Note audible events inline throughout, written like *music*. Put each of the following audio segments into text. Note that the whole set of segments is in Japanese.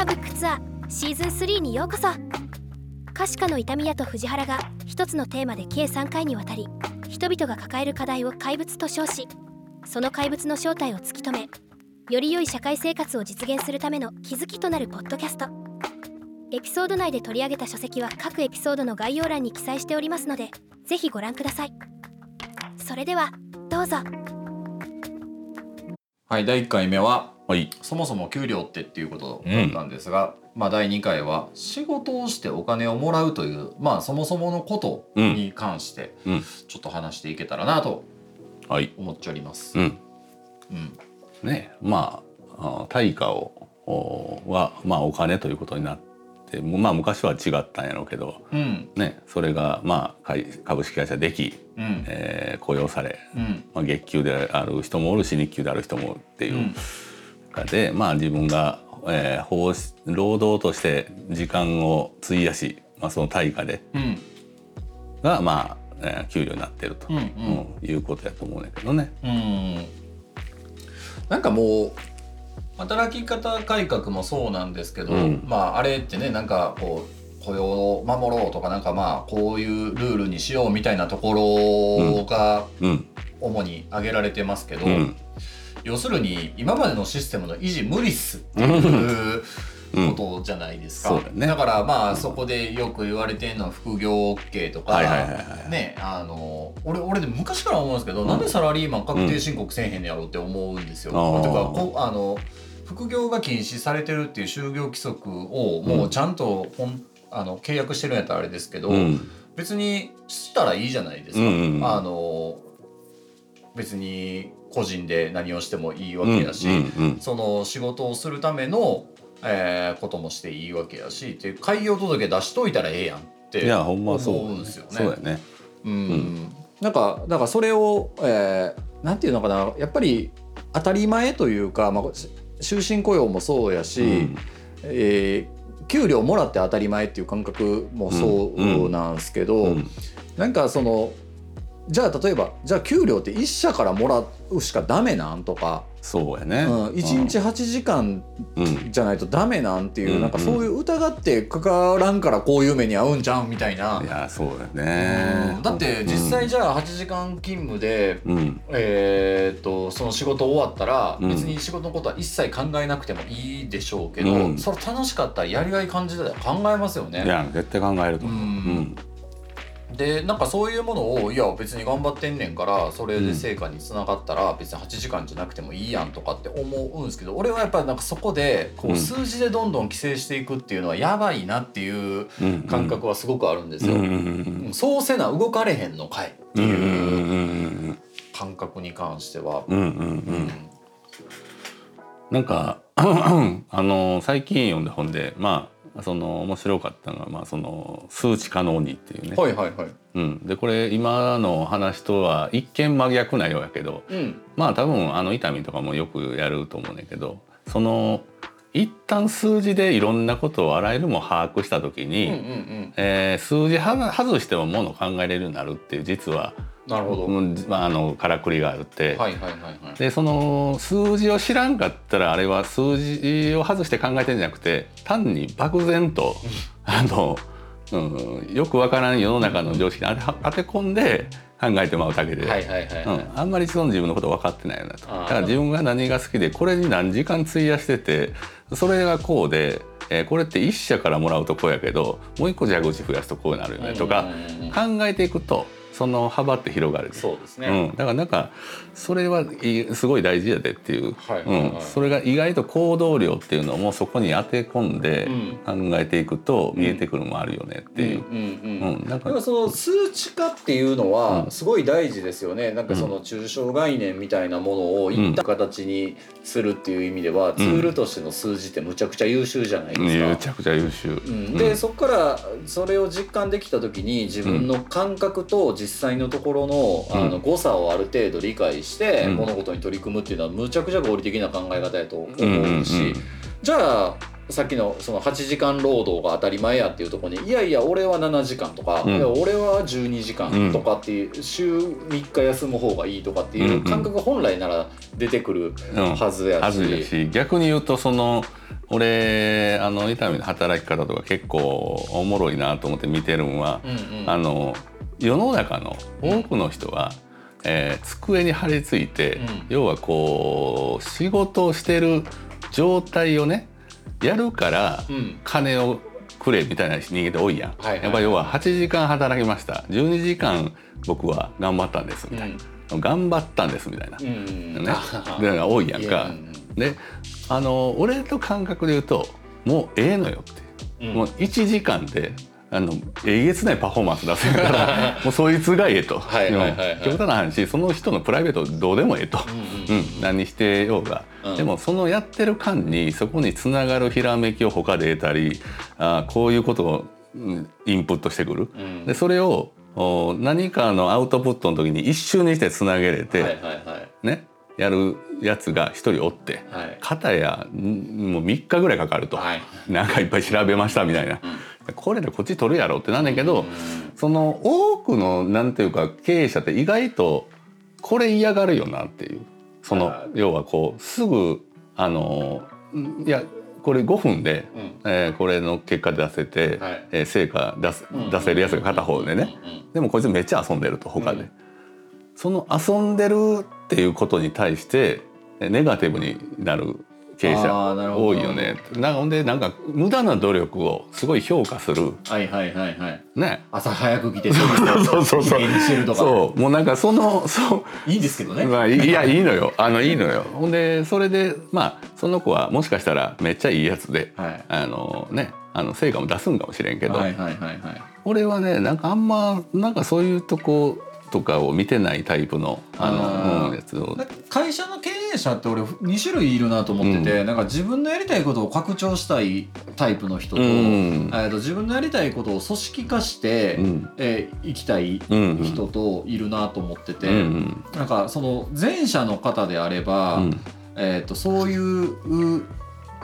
アブックツアーシーズン3にようこそ。可視化の痛み屋と藤原が一つのテーマで計3回にわたり人々が抱える課題を怪物と称しその怪物の正体を突き止めより良い社会生活を実現するための気づきとなるポッドキャスト。エピソード内で取り上げた書籍は各エピソードの概要欄に記載しておりますのでぜひご覧ください。それではどうぞ。はい第1回目ははい。そもそも給料ってっていうことだったんですが、まあ第2回は仕事をしてお金をもらうというまあそもそものことに関してうん。ちょっと話していけたらなとはい。思っております。うん。うんね、まあ、あ対価を、おは、まあ、お金ということになって、まあ、昔は違ったんやろうけど。うんね、それが、まあ、会株式会社でき、うんえー雇用され。うんまあ、月給である人もおるし、日給である人もっていううん中で、まあ、自分が、えー、労働として時間を費やし、まあ、その対価で。うんが、まあ、えー給料になってると、うんうんうんいうことやと思うんだけどね。うんなんかもう働き方改革もそうなんですけど、うんまああれってねなんかこう雇用を守ろうとかなんかまあこういうルールにしようみたいなところがうん。主に挙げられてますけど、うん。要するに今までのシステムの維持無理っすっていううん。ことじゃないですか、そうだね。だからまあそこでよく言われてるのは副業 OK とか、ねあの俺俺でも昔から思うんですけど、なんでサラリーマン確定申告せえへんのやろうって思うんですよ。うん。てかあの副業が禁止されてるっていう就業規則をもうちゃんとほんあの契約してるんやったらあれですけど、うん。別にしたらいいじゃないですか。うんうんうん。あの別に個人で何をしてもいいわけやし、うんうんその仕事をするための、えーこともしていいわけやしって開業届出しといたらええやんっていやほんまそう思うんですよね。そうだよね。うん。なんかだからそれを、えーなんていうのかなやっぱり当たり前というか、まあ、し終身雇用もそうやし、うん。えー給料もらって当たり前っていう感覚もそうなんですけど、うん。なんかそのじゃあ例えばじゃあ給料って一社からもらうしかダメなんとか、そうやね。うん、1日8時間うん。じゃないとダメなんていう、うんなんかそういう疑ってかからんからこういう目に遭うんじゃんみたいな。いやそうだよねうん。だって実際じゃあ8時間勤務で、うん。えーっとその仕事終わったらうん別に仕事のことは一切考えなくてもいいでしょうけど、うんそれ楽しかったらやりがい感じたら考えますよね。いや絶対考えると思う。ううんん。でなんかそういうものをいや別に頑張ってんねんからそれで成果につながったら別に8時間じゃなくてもいいやんとかって思うんですけど俺はやっぱりなんかそこでこううん。数字でどんどん規制していくっていうのはやばいなっていううん。感覚はすごくあるんですよ。そうせな動かれへんのかいっていうん感覚に関しては。なんか *clears throat* あの最近読んだ本でまあその面白かったのがまあその数値可能にっていうね。はいはいはい。うん。でこれ今の話とは一見真逆なようやけど。うんまあ多分あの伊丹とかもよくやると思うんだけどその一旦数字でいろんなことをあらゆるも把握した時に、うんうんうんえー数字は外してもものを考えれるようになるっていう実は、なるほど。まあ、あのからくりがあるって、はいはいはい。でその数字を知らんかったらあれは数字を外して考えてんじゃなくて単に漠然と *laughs* あの、うん、よくわからん世の中の常識に当て当て込んで考えてまうだけで。はいはいはいはい。うん、あんまりその自分のこと分かってないよなとだから自分が何が好きでこれに何時間費やしててそれがこうで、えーこれって一社からもらうとこうやけどもう一個蛇口増やすとこうなるよねとか考えていくとその幅って広がるそうですね。うん、だからなんかそれはすごい大事やでっていう、はいはいはい。うん、それが意外と行動量っていうのもそこに当て込んで考えていくと見えてくるのもあるよねっていう。だからその数値化っていうのうん。はすごい大事ですよね、なんかその抽象概念みたいなものをいった形にするっていう意味では、ツールとしての数字ってむちゃくちゃ優秀じゃないですか。めちゃくちゃ優秀。うん、で、そこからそれを実感できた時に自分の感覚と実際のところの,、うん。あの誤差をある程度理解してうん。物事に取り組むっていうのはむちゃくちゃ合理的な考え方やと思うし、うんうんうんじゃあさっきのその8時間労働が当たり前やっていうところにいやいや俺は7時間とか、うん。いや俺は12時間とかっていう、週3日休む方がいいとかっていう感覚が本来なら出てくるうんはずやし。はずやし。逆に言うとその俺あの伊丹の働き方とか結構おもろいなと思って見てるんは、うんうん。あの世の中の多くの人は、えー机に張り付いて、うん。要はこう仕事をしてる状態をねやるからうん。金をくれみたいな人間って多いやん、はいはいやっぱ要は8時間働きました。12時間僕は頑張ったんですみたいな、頑張ったんですみたいな、うん。うんね、で多いやんか。うんうんであの俺と感覚で言うともうええのよって、うん。もう1時間であのえげつないパフォーマンス出せるから *laughs* もうそいつがええと。極端な話その人のプライベートどうでもええと、うんうん何してようが、うん。でもそのやってる間にそこにつながるひらめきを他で得たりあこういうことをうんインプットしてくる、うん。でそれをお何かのアウトプットの時に一瞬にしてつなげれて、はいはいはい。ねやるやつが一人おって。はい。片やんもう3日ぐらいかかると、はい。なんかいっぱい調べましたみたいな、これでこっち取るやろってなんだけど、うん。その多くのなんていうか経営者って意外とこれ嫌がるよなっていう。そのあ要はこうすぐあのんいやこれ5分で、うん。えーこれの結果出せて、はい。えー成果出すうん出せるやつが片方でね、うん。うんでもこいつめっちゃ遊んでると他で、うん。その遊んでるっていうことに対してえネガティブになる経営あ者多いよね。なほんでなんか無駄な努力をすごい評価する。はいはいはいはい。ね。朝早く来て *laughs* そうそうそう。そう。もうなんかそのそう。いいんですけどね。まあ、いいやいいのよ。あのいいのよ。ほんでそれでまあその子はもしかしたらめっちゃいいやつではい。あのねあの成果も出すんかもしれんけど、はいはいはいはい。俺はねなんかあんまなんかそういうとことかを見てないタイプのあの、うん、やつを。会社の経営者って俺2種類いるなと思ってて、なんか自分のやりたいことを拡張したいタイプの人と,、うん。えーと自分のやりたいことを組織化して、うん。えー生きたいうんうん人といるなと思ってて、うんうん。なんかその前者の方であれば、うん。えー、とそういう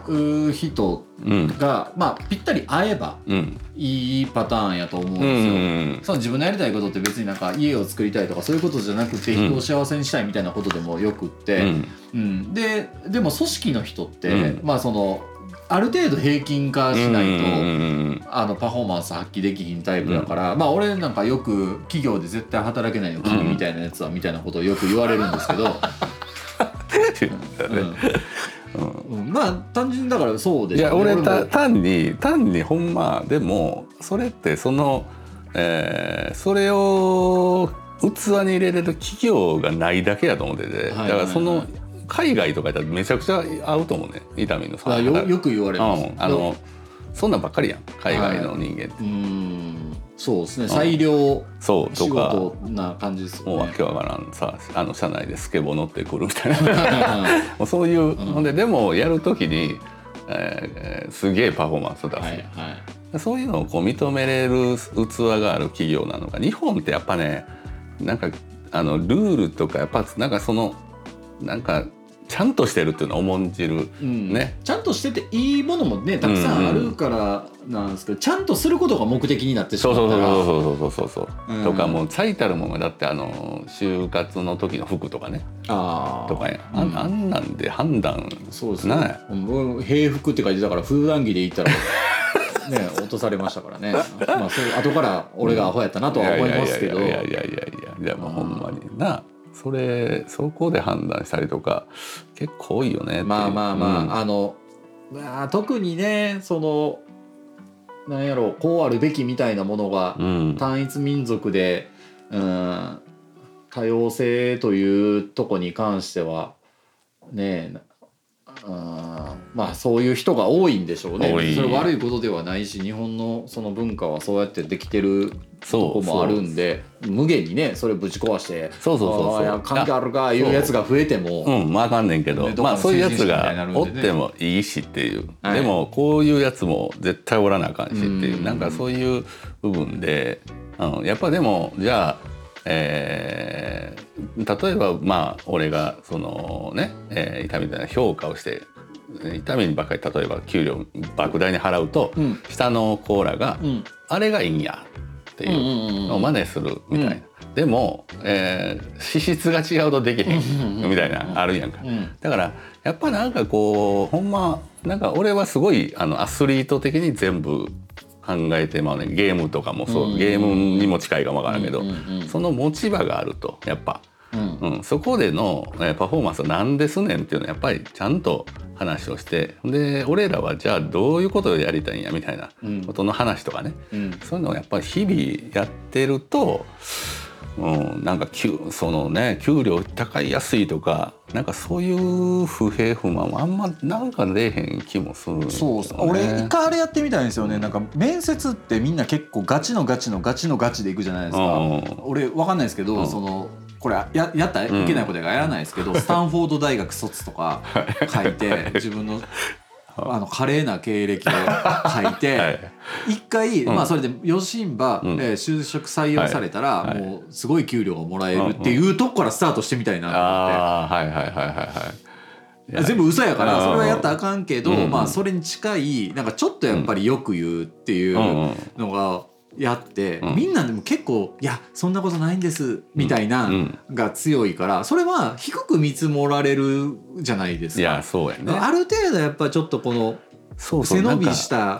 うう人うん。が、まあ、ぴったり合えばうん。いいパターンやと思うんうですよ。んその自分のやりたいことって別になんか家を作りたいとかそういうことじゃなくてうん。人を幸せにしたいみたいなことでもよくって、うん。うん。ででも組織の人って、うん。まあそのある程度平均化しないと、うんあのパフォーマンス発揮できひんタイプだから、まあ俺なんかよく企業で絶対働けないよ君みたいなやつはみたいなことをよく言われるんですけど、うんうんまあ単純にだからそうでいやしょうね俺たも単に単にほんまでもそれってその、えーそれを器に入れれる企業がないだけやと思ってて、はいだからその海外とかやったらめちゃくちゃ合うと思うね。伊丹のそのあよよく言われます。うん、あのそんなんばっかりやん。海外の人間って、うんそうですね。裁量仕そうとか事な感じですよね。もうわけ。わからんさあの車内でスケボー乗ってくるみたいな。*laughs* もうそういう、ほんででもやる時に、えーすげえパフォーマンス出す、はいはい。そういうのをこう認めれる器がある企業なのか日本ってやっぱねなんかあのルールとかやっぱなんかそのなんかちゃんとしてるっていうのを重んじる、うん。ねちゃんとしてていいものもねたくさんあるからなんですけど、ちゃんとすることが目的になってしそうそうまったらそうそうそうそうそう、う。ん。とかもう最たるものがだってあの就活の時の服とかね。あー。とかや。あ,、うん。あんなんで判断そうですね。平服って書いてたから普段着で行ったら *laughs* ね落とされましたからね。まあそう後から俺がアホやったなとは思いますけど。いやいやいやいやいやいやでもほんまになそれそこで判断したりとか結構多いよねまあまあまあ、うん。あのまあ特にねそのなんやろうこうあるべきみたいなものがうん。単一民族でうん多様性というとこに関してはねえうんまあそういう人が多いんでしょうね。それ悪いことではないし日本のその文化はそうやってできてるとそうこもあるんで無限にねそれぶち壊してそうそうそうそう。関係あるかいうやつが増えても、うん、まああかんねんけど、ねまあそういうやつがおってもいいしっていう、はい。でもこういうやつも絶対おらなあかんしっていう、うん。なんかそういう部分で、うん、やっぱでもじゃあ、えー例えばまあ俺がそのね、えー、痛みたいな評価をして痛みにばっかり例えば給料莫大に払うと、うん。下のコーラが、うん。あれがいいんやっていうのを真似するみたいな、でも、えー資質が違うとできへん。みたいなあるやんか、うん。だからやっぱなんかこうほんまなんか俺はすごいあのアスリート的に全部考えてまうね。ゲームとかもそう、うん。ゲームにも近いかもわからんけど、その持ち場があるとやっぱ。うん。うん、そこでの、えーパフォーマンスは何ですねんっていうのはやっぱりちゃんと話をして。で俺らはじゃあどういうことをやりたいんやみたいなうんことの話とかね、うん。そういうのをやっぱり日々やってると、うん、なんか給そのね給料高い安いとかなんかそういう不平不満はあんまなんか出えへん気もするね、そう俺一回あれやってみたいんですよね。なんか面接ってみんな結構ガチのガチのガチのガチでいくじゃないですか。うん。俺わかんないですけど、うん。そのこれややった？らいけないことやからやらないですけど、*laughs* スタンフォード大学卒とか書いて自分の *laughs* あの華麗な経歴を書いて、*laughs* はい。一回、うん。まあそれでよしんば、うん。えー就職採用されたら、はい。はい。もうすごい給料がもらえるっていうとこからスタートしてみたいなと思って。はいはいはいはいはい。全部嘘やからうんそれはやったらあかんけど、うんまあそれに近いなんかちょっとやっぱりよく言うっていうのがやって、うん。みんなでも結構「いやそんなことないんです」みたいなうん。が強いからそれは低く見積もられるじゃないですいやか。そうやね。ある程度やっぱちょっとこのそうそう背伸びした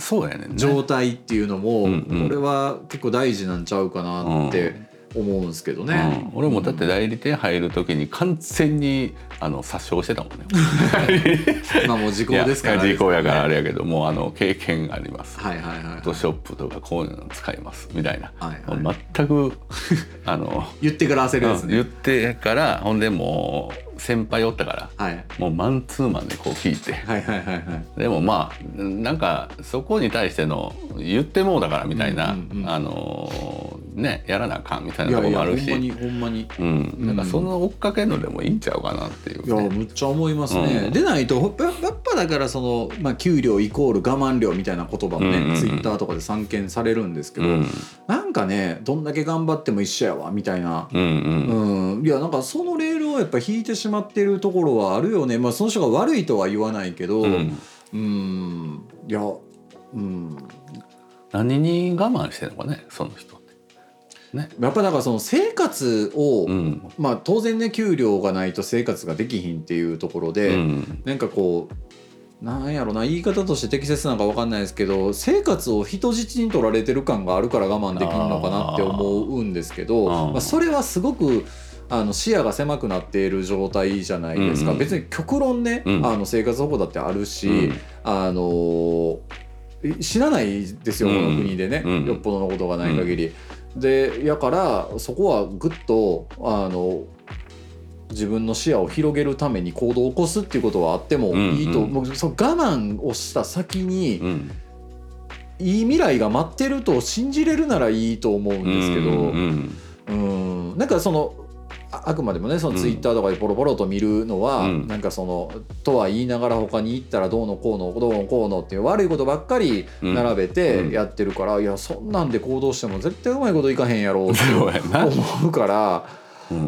状態っていうのも、うんうん。俺は結構大事なんちゃうかなって思うんですけどね。うん、俺もだって代理店入る時に完全にあの殺傷してたもんね。*laughs* まあもう時効ですからいや時効やからあれや。やけどもうあの経験あります。はいはいはいフォトショップとかこういうの使いますみたいな。はいはい全く *laughs* あの、言ってから焦るやつ言っね。てからほんでもう先輩おったからはい。もうマンツーマンでこう聞いて。はいはいはいはい。でもまあなんかそこに対しての言ってもうだからみたいな、うんうんうんあのねやらなあかんみたいなといやいやほんまにほんまに。うん、なんかその追っかけるのでもいいんちゃうかなっていう、いやね。むっちゃ思いますね、うん。でないとややっぱだからその、まあ、給料イコール我慢量みたいな言葉もね、うんうんうん。ツイッターとかで散見されるんですけど、うん、なんかねどんだけ頑張っても一緒やわみたいな。うん、うん、うん、いやなんかそのレをやっぱ引いてしまってるところはあるよね、まあ、その人が悪いとは言わないけど、うん。うんいやうん。何に我慢してるのかね、その人って。ね。やっぱだからその生活を、うん、まあ当然ね給料がないと生活ができひんっていうところで、うん、なんかこうなんやろな言い方として適切なのか分かんないですけど生活を人質に取られてる感があるから我慢できるのかなって思うんですけどまあ、それはすごくあの視野が狭くなっている状態じゃないですか、うんうん別に極論ね、うん。あの生活保護だってあるし、うん。あの知らないですよ、うん。この国でね、うん。よっぽどのことがない限り。でやからそこはぐっとあの自分の視野を広げるために行動を起こすっていうことはあってもいいと、うん。うんもうその我慢をした先にうん、いい未来が待ってると信じれるならいいと思うんですけど、うん、うんなんかそのああくまでもねそのツイッターとかでポロポロと見るのは、うん。なんかそのとは言いながら他に行ったらどうのこうのどうのこうのっていう悪いことばっかり並べてやってるから、いやそんなんで行動しても絶対うまいこといかへんやろうって。思うからうん、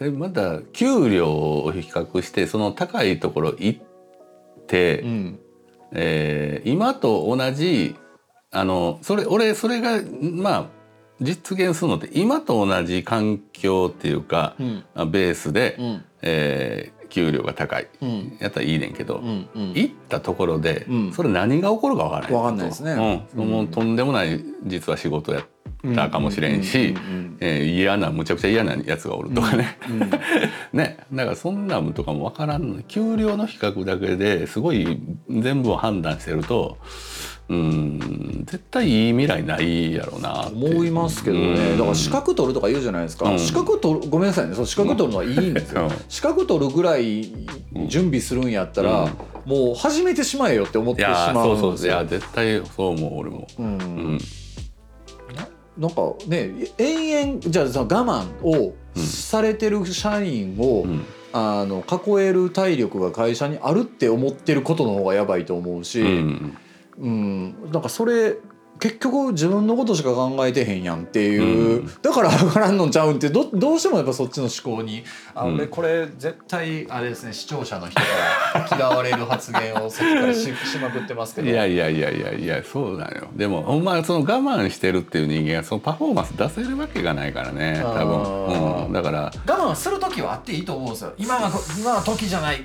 うん。でまた給料を比較してその高いところ行って、うん。えー今と同じあのそれ俺それがまあ実現するのって今と同じ環境っていうか、うん。あベースで、うん。えー給料が高い。うん。やったらいいねんけど、うんうん。行ったところで、うん。それ何が起こるかわからない。わかんないですね。うん、もうとんでもない実は仕事やったかもしれんし、嫌なむちゃくちゃ嫌なやつがおるとかね、*laughs* ねだからそんなんとかもわからんのに給料の比較だけですごい全部を判断してるとうん絶対いい未来ないやろうな思いますけどね。うん。だから資格取るとか言うじゃないですか、うん。資格取るごめんなさいね。その資格取るのはいいんですよ、うん。資格取るぐらい準備するんやったら、うん。もう始めてしまえよって思っいやてしまそううんそういですよや絶対そう思う俺も。うん。うんなんかね延々じゃあその我慢をされてる社員を、うん。あの囲える体力が会社にあるって思ってることの方がやばいと思うし、うんうん、なんかそれ結局自分のことしか考えてへんやんっていう、うん。だから上がらんのちゃうんってどどうしてもやっぱそっちの思考に。あ、うん。俺これ絶対あれですね視聴者の人から嫌われる発言をさっきからししまくってますけど。いやいやいやいやいやそうだよ。でもほんまその我慢してるっていう人間がそのパフォーマンス出せるわけがないからね多分、うん、だから。我慢する時はあっていいと思うんですよ。今は今は時じゃない。だ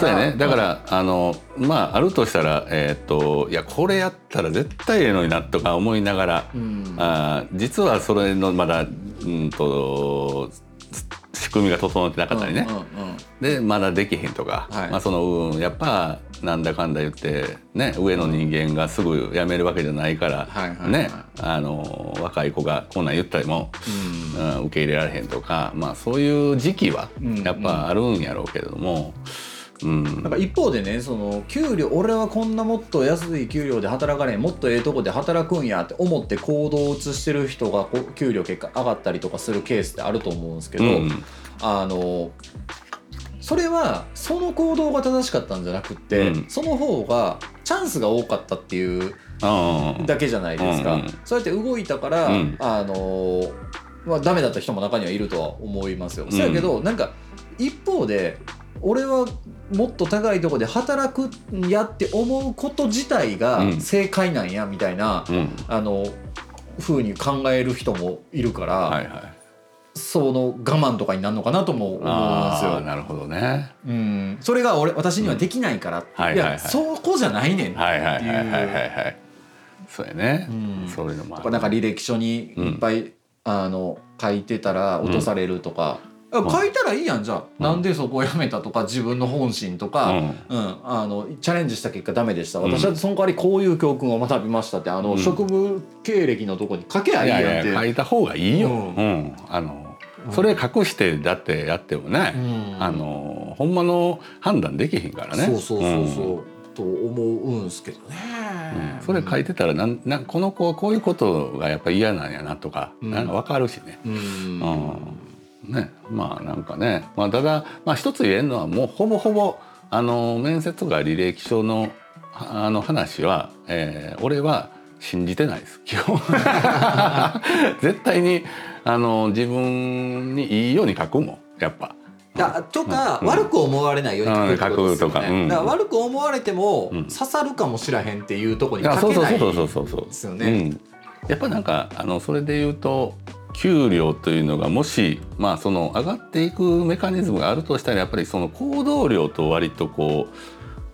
そうやね。だからあのまああるとしたらえーっといやこれやったら絶対ええのになとか思いながら、うん。あー実はそれのまだうんと仕組みが整ってなかったりね、うんうんうん。でまだできへんとか、はい。まあそのうんやっぱなんだかんだ言ってね上の人間がすぐ辞めるわけじゃないから、はいはいはい。ねあの若い子がこんなん言ったりも、うん。受け入れられへんとか、まあ、そういう時期はうんやっぱあるんやろうけれども、うんなんか一方でねその給料俺はこんなもっと安い給料で働かれんもっとええとこで働くんやって思って行動を移してる人が給料結果上がったりとかするケースってあると思うんですけど、うん。あのそれはその行動が正しかったんじゃなくって、うん。その方がチャンスが多かったっていううんだけじゃないですか、うんうん。そうやって動いたから、うん。あのまあダメだった人も中にはいるとは思いますよ。ん。そやけどなんか一方で俺はもっと高いところで働くんやって思うこと自体がうん。正解なんやみたいな、うん。あの風に考える人もいるから、はいはい。その我慢とかになるのかなとも思うんですよ。なるほどね。うん、それが俺私にはできないから、はいはいはい。やそこじゃないねんっていう。はいはいはいはいはいはいそうやね、うん。そういうのもなんか履歴書にいっぱい、あの書いてたら落とされるとか、書いたらいいやんじゃあ、うん。なんでそこをやめたとか自分の本心とか、うん。うん。あのチャレンジした結果ダメでした。うん。私はその代わりこういう教訓を学びましたってあの、うん。職務経歴のとこに書けばいいいやんって。やいや書いた方がいいよ、ううん。んあのそれ隠してだってやってもね、うん。あのほんまの判断できへんからね。そうそうそうそう、ん。と思うんすけどね、うん。それ書いてたらなんなんこの子はこういうことがやっぱ嫌なんやなとか、うん。なんか分かるしね。うん。うんね、まあなんかね、まあ、ただ、まあ、一つ言えるのはもうほぼほぼあの面接とか履歴書のああの話は、えー俺は信じてないです。基本。*laughs* 絶対にあの自分にいいように書くもん。やっぱ。だとか、うん。悪く思われないように書くとか。うん。だから悪く思われてもうん。刺さるかもしらへんっていうところに書けないそうそうそうそう。ですよね。うん、やっぱなんかあのそれで言うと給料というのがもしまあその上がっていくメカニズムがあるとしたらやっぱりその行動量と割とこう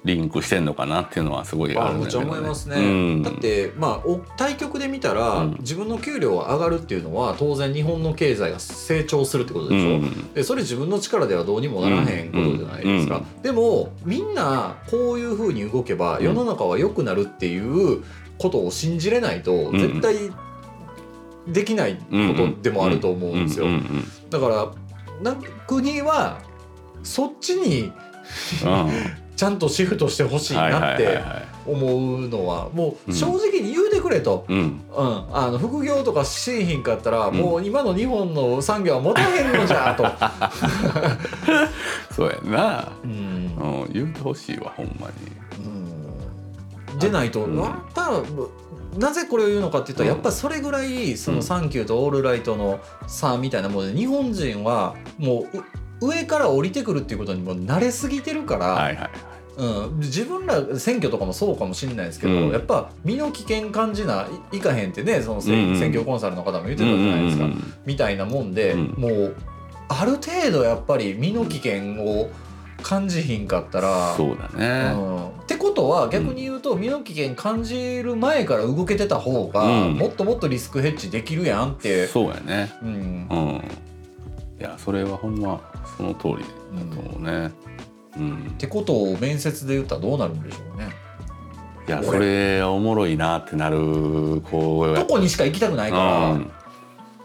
リンクしてんのかなっていうのはすごいあるんだけど、ね、思いますね、うん、だってまあお対局で見たら、うん。自分の給料が上がるっていうのは当然日本の経済が成長するってことでしょ、うん。でそれ自分の力ではどうにもならへんことじゃないですか、うん。でもみんなこういうふうに動けば世の中は良くなるっていうことを信じれないとん。絶対できないことでもあると思うんですよ、だからな国はそっちにうん *laughs* ちゃんとシフトしてほしいないって思うのはもううん。正直に言うてくれと、うん。うん、あの副業とかしひんかったら、ん。もう今の日本の産業は持たへんのじゃと、*laughs* そうやな、うん。うん、言うてほしいわほんまに。うん。でないと、うん。やっぱなぜこれを言うのかって言ったら、うん。やっぱりそれぐらいそのうん。サンキューとオールライトの差みたいなもので日本人はもうう上から降りてくるっていうことにもう慣れすぎてるから、はいはいうん、自分ら選挙とかもそうかもしれないですけど、うん。やっぱ身の危険感じないいかへんってねその選挙コンサルの方も言ってたじゃないですか、みたいなもんで、うん。もうある程度やっぱり身の危険を感じひんかったら。そうだね。うんことは逆に言うと身の危険感じる前から動けてた方が、うんもっともっとリスクヘッジできるやんって、そうやね。うんうん。いやそれはほんまその通りだと思うね。うんっ。てことを面接で言ったらどうなるんでしょうね。いやそれおもろいなってなる子やどこにしか行きたくないから、うん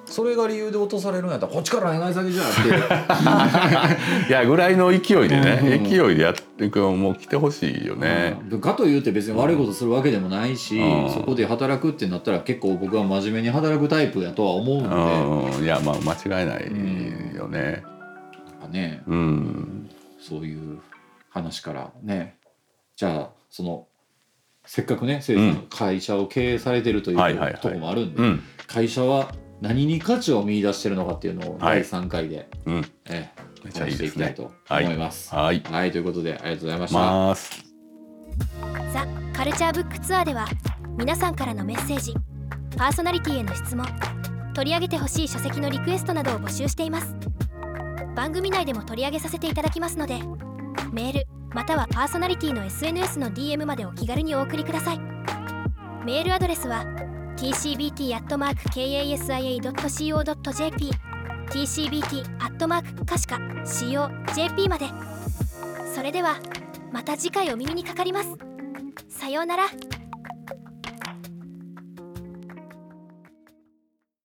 それが理由で落とされるんやったらこっちから願い先じゃって。*laughs* いやぐらいの勢いでね、うん勢いでやっていくもう来てほしいよね。うん。かと言うて別に悪いことするわけでもないし、うん。そこで働くってなったら結構僕は真面目に働くタイプやとは思うので、うん、いやまあ間違いないよね。まあねうん。そういう話からね。じゃあそのせっかくねせいさん。会社を経営されてるというはいはいはい。ところもあるんで、うん。会社は何に価値を見出してるのかっていうのをはい。第3回で、うん。えめっえ話していちゃいいですね。きたいと思います。はい。はい、ということでありがとうございました。ます。ザ・カルチャーブックツアーでは皆さんからのメッセージパーソナリティへの質問取り上げてほしい書籍のリクエストなどを募集しています。番組内でも取り上げさせていただきますのでメールまたはパーソナリティの SNS の DM までお気軽にお送りください。メールアドレスは tcbt.kasia.co.jp tcbt. かしか co.jp までそれではまた次回お耳にかかりますさようなら